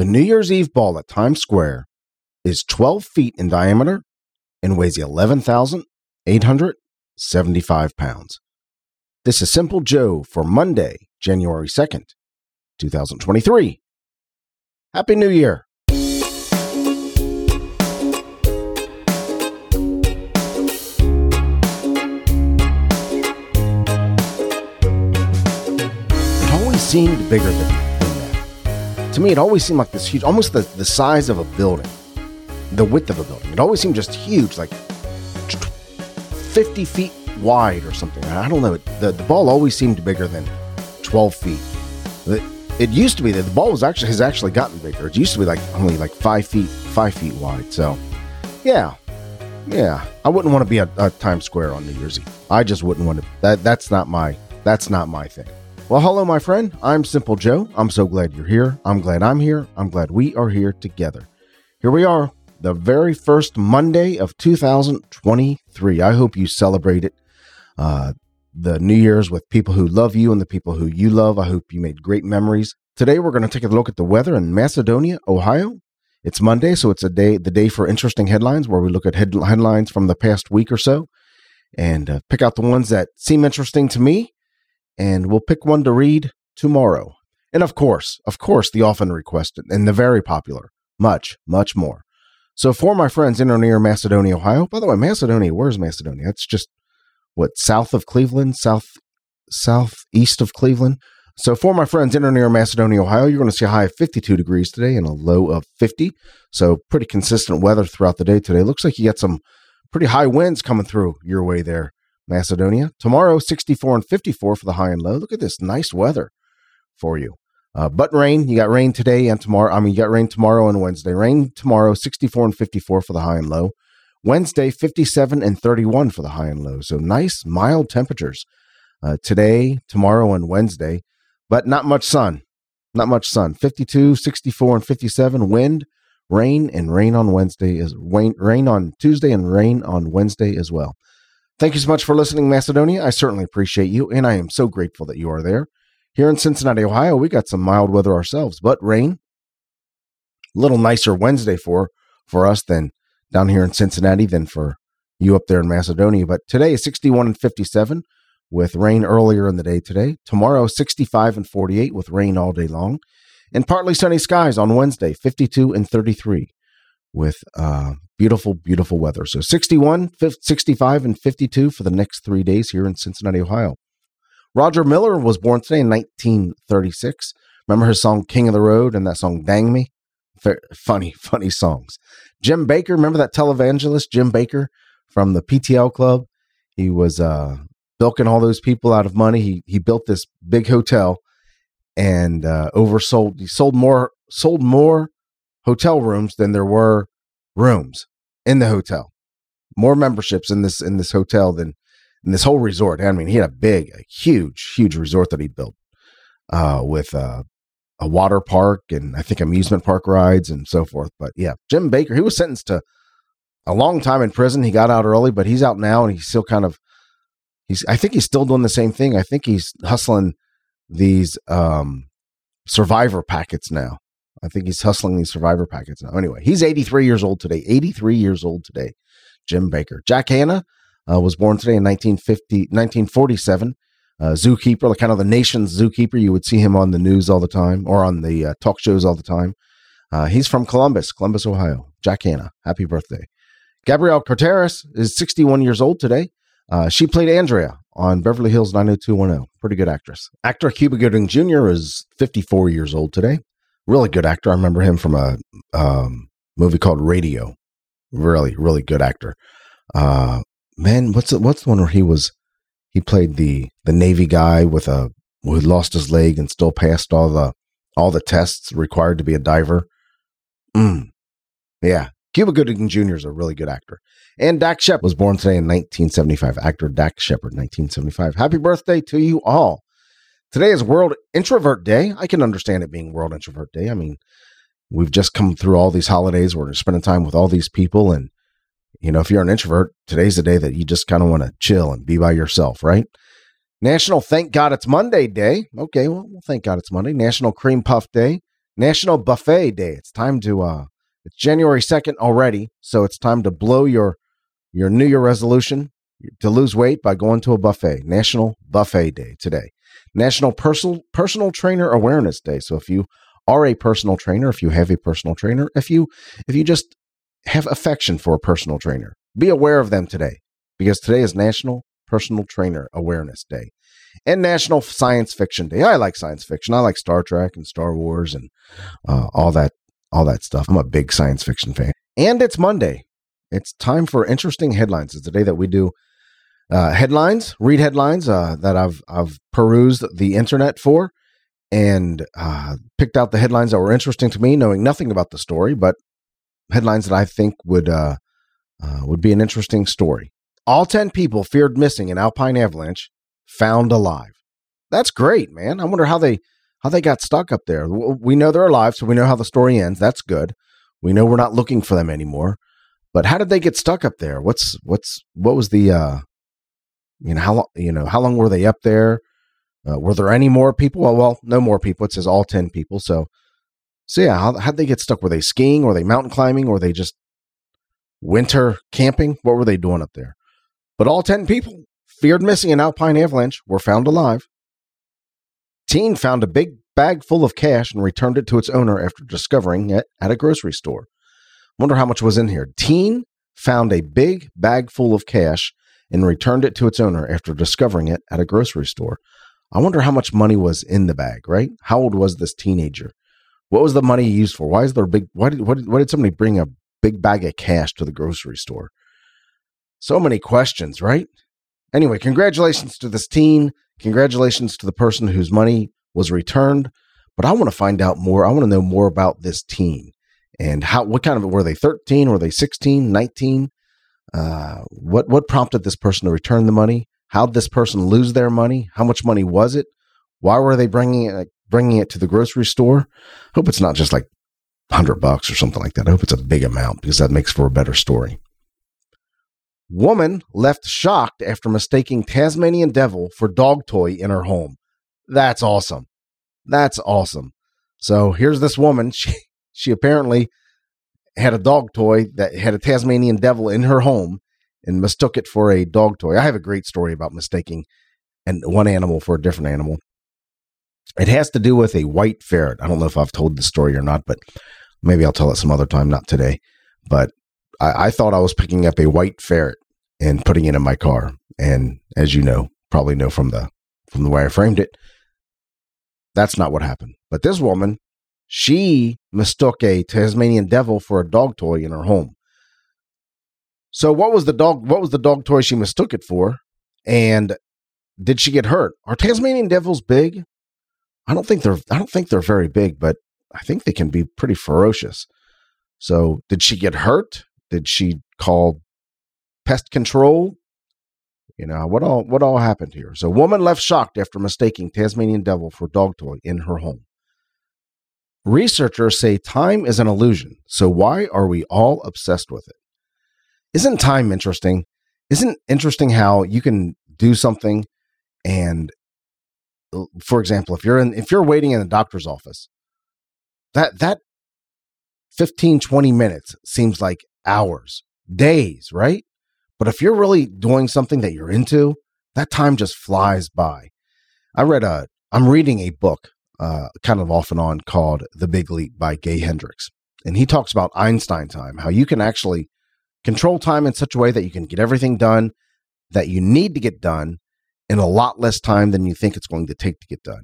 The New Year's Eve ball at Times Square is 12 feet in diameter and weighs 11,875 pounds. This is Simple Joe for Monday, January 2nd, 2023. Happy New Year. It always seemed bigger than, that. To me, it always seemed like this huge, almost the, the size of a building, the width of a building. It always seemed just huge, like 50 feet wide or something. I don't know. The, the ball always seemed bigger than 12 feet. It, it used to be that the ball was actually has actually gotten bigger. It used to be like only like five feet, five feet wide. So, yeah, yeah. I wouldn't want to be at, at Times Square on New Year's Eve. I just wouldn't want to. That that's not my that's not my thing. Well, hello, my friend. I'm Simple Joe. I'm so glad you're here. I'm glad I'm here. I'm glad we are here together. Here we are, the very first Monday of 2023. I hope you celebrate it. Uh, the New Year's with people who love you and the people who you love. I hope you made great memories. Today we're going to take a look at the weather in Macedonia, Ohio. It's Monday, so it's a day the day for interesting headlines where we look at head, headlines from the past week or so and uh, pick out the ones that seem interesting to me and we'll pick one to read tomorrow. And of course, of course, the often requested and the very popular, much, much more. So for my friends in or near Macedonia, Ohio, by the way, Macedonia, where's Macedonia? It's just what south of Cleveland, south southeast of Cleveland. So for my friends in or near Macedonia, Ohio, you're going to see a high of 52 degrees today and a low of 50. So pretty consistent weather throughout the day today. Looks like you got some pretty high winds coming through your way there, Macedonia. Tomorrow, 64 and 54 for the high and low. Look at this nice weather for you. Uh, but rain, you got rain today and tomorrow. I mean, you got rain tomorrow and Wednesday. Rain tomorrow, 64 and 54 for the high and low. Wednesday, 57 and 31 for the high and low. So nice, mild temperatures uh, today, tomorrow, and Wednesday, but not much sun. Not much sun. 52, 64, and 57. Wind, rain, and rain on Wednesday is rain, rain on Tuesday and rain on Wednesday as well. Thank you so much for listening, Macedonia. I certainly appreciate you, and I am so grateful that you are there. Here in Cincinnati, Ohio, we got some mild weather ourselves, but rain. A little nicer Wednesday for for us than down here in Cincinnati than for you up there in Macedonia. But today is 61 and 57 with rain earlier in the day today. Tomorrow, 65 and 48 with rain all day long. And partly sunny skies on Wednesday, 52 and 33 with uh, beautiful, beautiful weather. So 61, 65, and 52 for the next three days here in Cincinnati, Ohio. Roger Miller was born today in 1936. Remember his song King of the Road and that song Dang Me? Funny, funny songs. Jim Bakker, remember that televangelist, Jim Bakker from the PTL Club? He was uh, bilking all those people out of money. He he built this big hotel and uh, oversold. He sold more sold more hotel rooms than there were rooms in the hotel. More memberships in this in this hotel than in this whole resort. I mean, he had a big, a huge, huge resort that he built uh, with uh, a water park and I think amusement park rides and so forth. But yeah, Jim Bakker, he was sentenced to a long time in prison. He got out early, but he's out now and he's still kind of he's I think he's still doing the same thing. I think he's hustling these um survivor packets now. I think he's hustling these survivor packets now. Anyway, he's 83 years old today. 83 years old today. Jim Bakker. Jack Hanna uh, was born today in 1950 1947 uh, zookeeper, like kind of the nation's zookeeper. You would see him on the news all the time or on the uh, talk shows all the time. Uh, he's from Columbus, Columbus, Ohio. Jack Hanna, happy birthday. Gabrielle Carteris is 61 years old today. Uh, she played Andrea on Beverly Hills 90210. Pretty good actress. Actor Cuba Gooding Jr. is 54 years old today. Really good actor. I remember him from a um, movie called Radio. Really, really good actor. Uh, man, what's the, what's the one where he was he played the the Navy guy with a who lost his leg and still passed all the all the tests required to be a diver. Mm. Yeah, Cuba Gooding Jr. is a really good actor. And Dax Shepard was born today in 1975. Actor Dax Shepard, 1975. Happy birthday to you all. Today is World Introvert Day. I can understand it being World Introvert Day. I mean, we've just come through all these holidays. We're spending time with all these people, and you know, if you're an introvert, today's the day that you just kind of want to chill and be by yourself, right? National Thank God It's Monday Day. Okay, well, well, thank God it's Monday. National Cream Puff Day. National Buffet Day. It's time to uh it's January 2nd already, so it's time to blow your your New Year resolution to lose weight by going to a buffet. National Buffet Day today. National Personal Personal Trainer Awareness Day. So if you are a personal trainer, if you have a personal trainer, if you if you just have affection for a personal trainer, be aware of them today because today is National Personal Trainer Awareness Day and National Science Fiction Day. I like science fiction. I like Star Trek and Star Wars and uh, all that all that stuff. I'm a big science fiction fan. And it's Monday. It's time for interesting headlines. It's the day that we do uh, headlines, read headlines uh, that I've I've perused the internet for, and uh, picked out the headlines that were interesting to me, knowing nothing about the story, but headlines that I think would uh, uh, would be an interesting story. All ten people feared missing in Alpine avalanche found alive. That's great, man. I wonder how they how they got stuck up there. We know they're alive, so we know how the story ends. That's good. We know we're not looking for them anymore. But how did they get stuck up there? What's what's what was the uh you know how long you know how long were they up there? Uh, were there any more people? Well, well, no more people. It says all ten people. So, so yeah, how how'd they get stuck? Were they skiing? Were they mountain climbing? Or they just winter camping? What were they doing up there? But all ten people feared missing in Alpine avalanche were found alive. Teen found a big bag full of cash and returned it to its owner after discovering it at a grocery store. Wonder how much was in here. Teen found a big bag full of cash and returned it to its owner after discovering it at a grocery store. I wonder how much money was in the bag, right? How old was this teenager? What was the money used for? Why is there a big why did, why did, why did somebody bring a big bag of cash to the grocery store? So many questions, right? Anyway, congratulations to this teen. Congratulations to the person whose money was returned. But I want to find out more. I want to know more about this teen and how what kind of were they 13 were they 16 19 uh, what what prompted this person to return the money? How did this person lose their money? How much money was it? Why were they bringing it bringing it to the grocery store? Hope it's not just like 100 bucks or something like that. I hope it's a big amount because that makes for a better story. Woman left shocked after mistaking tasmanian devil for dog toy in her home. That's awesome. That's awesome. So here's this woman. She she apparently had a dog toy that had a Tasmanian devil in her home and mistook it for a dog toy. I have a great story about mistaking and one animal for a different animal. It has to do with a white ferret. I don't know if I've told the story or not, but maybe I'll tell it some other time, not today. But I, I thought I was picking up a white ferret and putting it in my car. And as you know, probably know from the from the way I framed it, that's not what happened. But this woman she mistook a Tasmanian devil for a dog toy in her home. So what was the dog what was the dog toy she mistook it for? And did she get hurt? Are Tasmanian devils big? I don't think they're I don't think they're very big, but I think they can be pretty ferocious. So did she get hurt? Did she call pest control? You know, what all what all happened here? So woman left shocked after mistaking Tasmanian devil for dog toy in her home. Researchers say time is an illusion, so why are we all obsessed with it? Isn't time interesting? Isn't interesting how you can do something and for example, if you're in if you're waiting in the doctor's office, that that 15 20 minutes seems like hours, days, right? But if you're really doing something that you're into, that time just flies by. I read a I'm reading a book uh, kind of off and on called The Big Leap by Gay Hendricks. And he talks about Einstein time, how you can actually control time in such a way that you can get everything done that you need to get done in a lot less time than you think it's going to take to get done.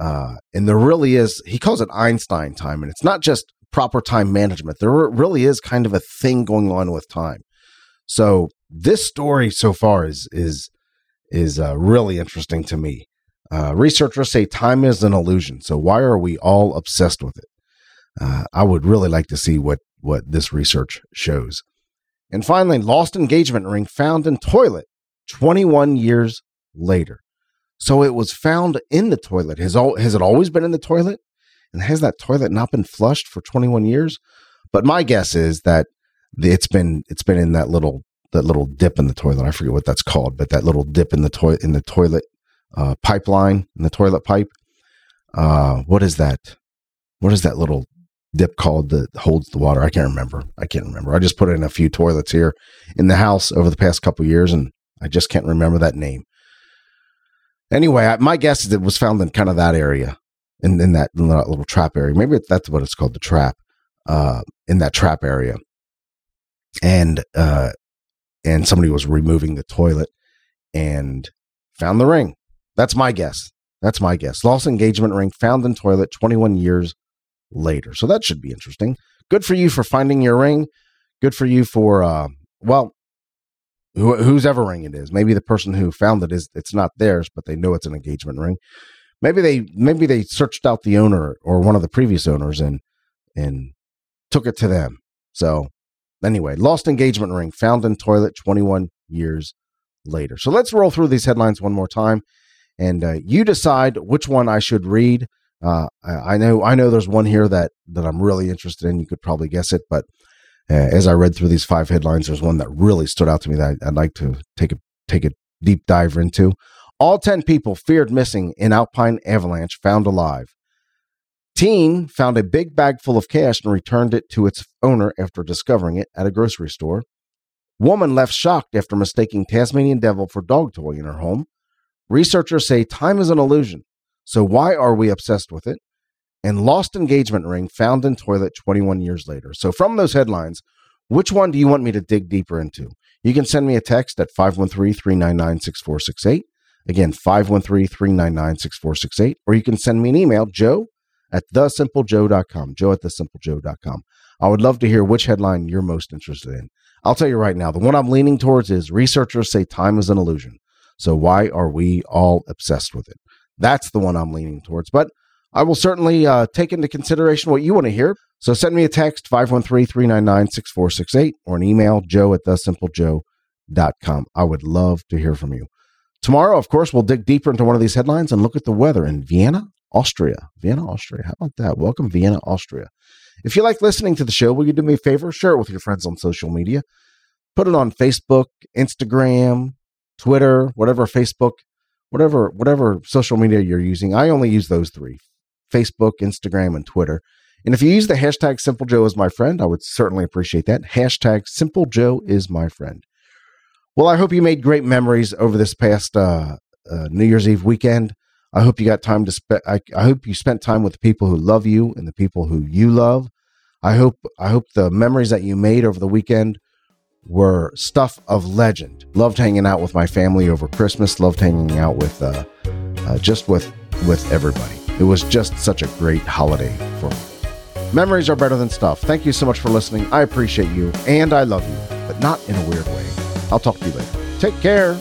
Uh, and there really is, he calls it Einstein time, and it's not just proper time management. There really is kind of a thing going on with time. So this story so far is is is uh, really interesting to me. Uh, researchers say time is an illusion. So why are we all obsessed with it? Uh, I would really like to see what what this research shows. And finally, lost engagement ring found in toilet 21 years later. So it was found in the toilet. Has all has it always been in the toilet? And has that toilet not been flushed for 21 years? But my guess is that it's been it's been in that little that little dip in the toilet. I forget what that's called, but that little dip in the toilet in the toilet uh, pipeline in the toilet pipe. Uh, what is that? what is that little dip called that holds the water? I can't remember. I can't remember. I just put in a few toilets here in the house over the past couple years, and I just can't remember that name. Anyway, I, my guess is it was found in kind of that area, in, in that little trap area. Maybe that's what it's called, the trap, uh, in that trap area. And uh, and somebody was removing the toilet and found the ring. That's my guess. That's my guess. Lost engagement ring found in toilet 21 years later. So that should be interesting. Good for you for finding your ring. Good for you for uh, well, who, whose ever ring it is. Maybe the person who found it is it's not theirs, but they know it's an engagement ring. Maybe they maybe they searched out the owner or one of the previous owners and and took it to them. So anyway, lost engagement ring found in toilet 21 years later. So let's roll through these headlines one more time, and uh, you decide which one I should read. Uh, I, I, know I know there's one here that that I'm really interested in. You could probably guess it, but uh, as I read through these five headlines, there's one that really stood out to me that I'd like to take a take a deep dive into. All 10 people feared missing in Alpine avalanche found alive. Teen found a big bag full of cash and returned it to its owner after discovering it at a grocery store. Woman left shocked after mistaking Tasmanian devil for dog toy in her home. Researchers say time is an illusion, so why are we obsessed with it? and lost engagement ring found in toilet 21 years later. So, from those headlines, which one do you want me to dig deeper into? You can send me a text at 513 399 6468. Again, 513 399 6468. Or you can send me an email, joe at thesimplejoe.com. Joe at thesimplejoe.com. I would love to hear which headline you're most interested in. I'll tell you right now, the one I'm leaning towards is researchers say time is an illusion. So, why are we all obsessed with it? That's the one I'm leaning towards. But I will certainly uh, take into consideration what you want to hear. So send me a text, 513-399-6468, or an email, joe at thesimplejoe.com. I would love to hear from you. Tomorrow, of course, we'll dig deeper into one of these headlines and look at the weather in Vienna, Austria. Vienna, Austria. How about that? Welcome, Vienna, Austria. If you like listening to the show, will you do me a favor? Share it with your friends on social media. Put it on Facebook, Instagram, Twitter, whatever Facebook, whatever whatever social media you're using. I only use those three. Facebook, Instagram, and Twitter. And if you use the hashtag Simple Joe is my friend, I would certainly appreciate that. Hashtag Simple Joe is my friend. Well, I hope you made great memories over this past uh, uh, New Year's Eve weekend. I hope you got time to spend. I, I hope you spent time with the people who love you and the people who you love. I hope I hope the memories that you made over the weekend were stuff of legend. Loved hanging out with my family over Christmas. Loved hanging out with uh, uh just with with everybody. It was just such a great holiday for me. Memories are better than stuff. Thank you so much for listening. I appreciate you and I love you, but not in a weird way. I'll talk to you later. Take care.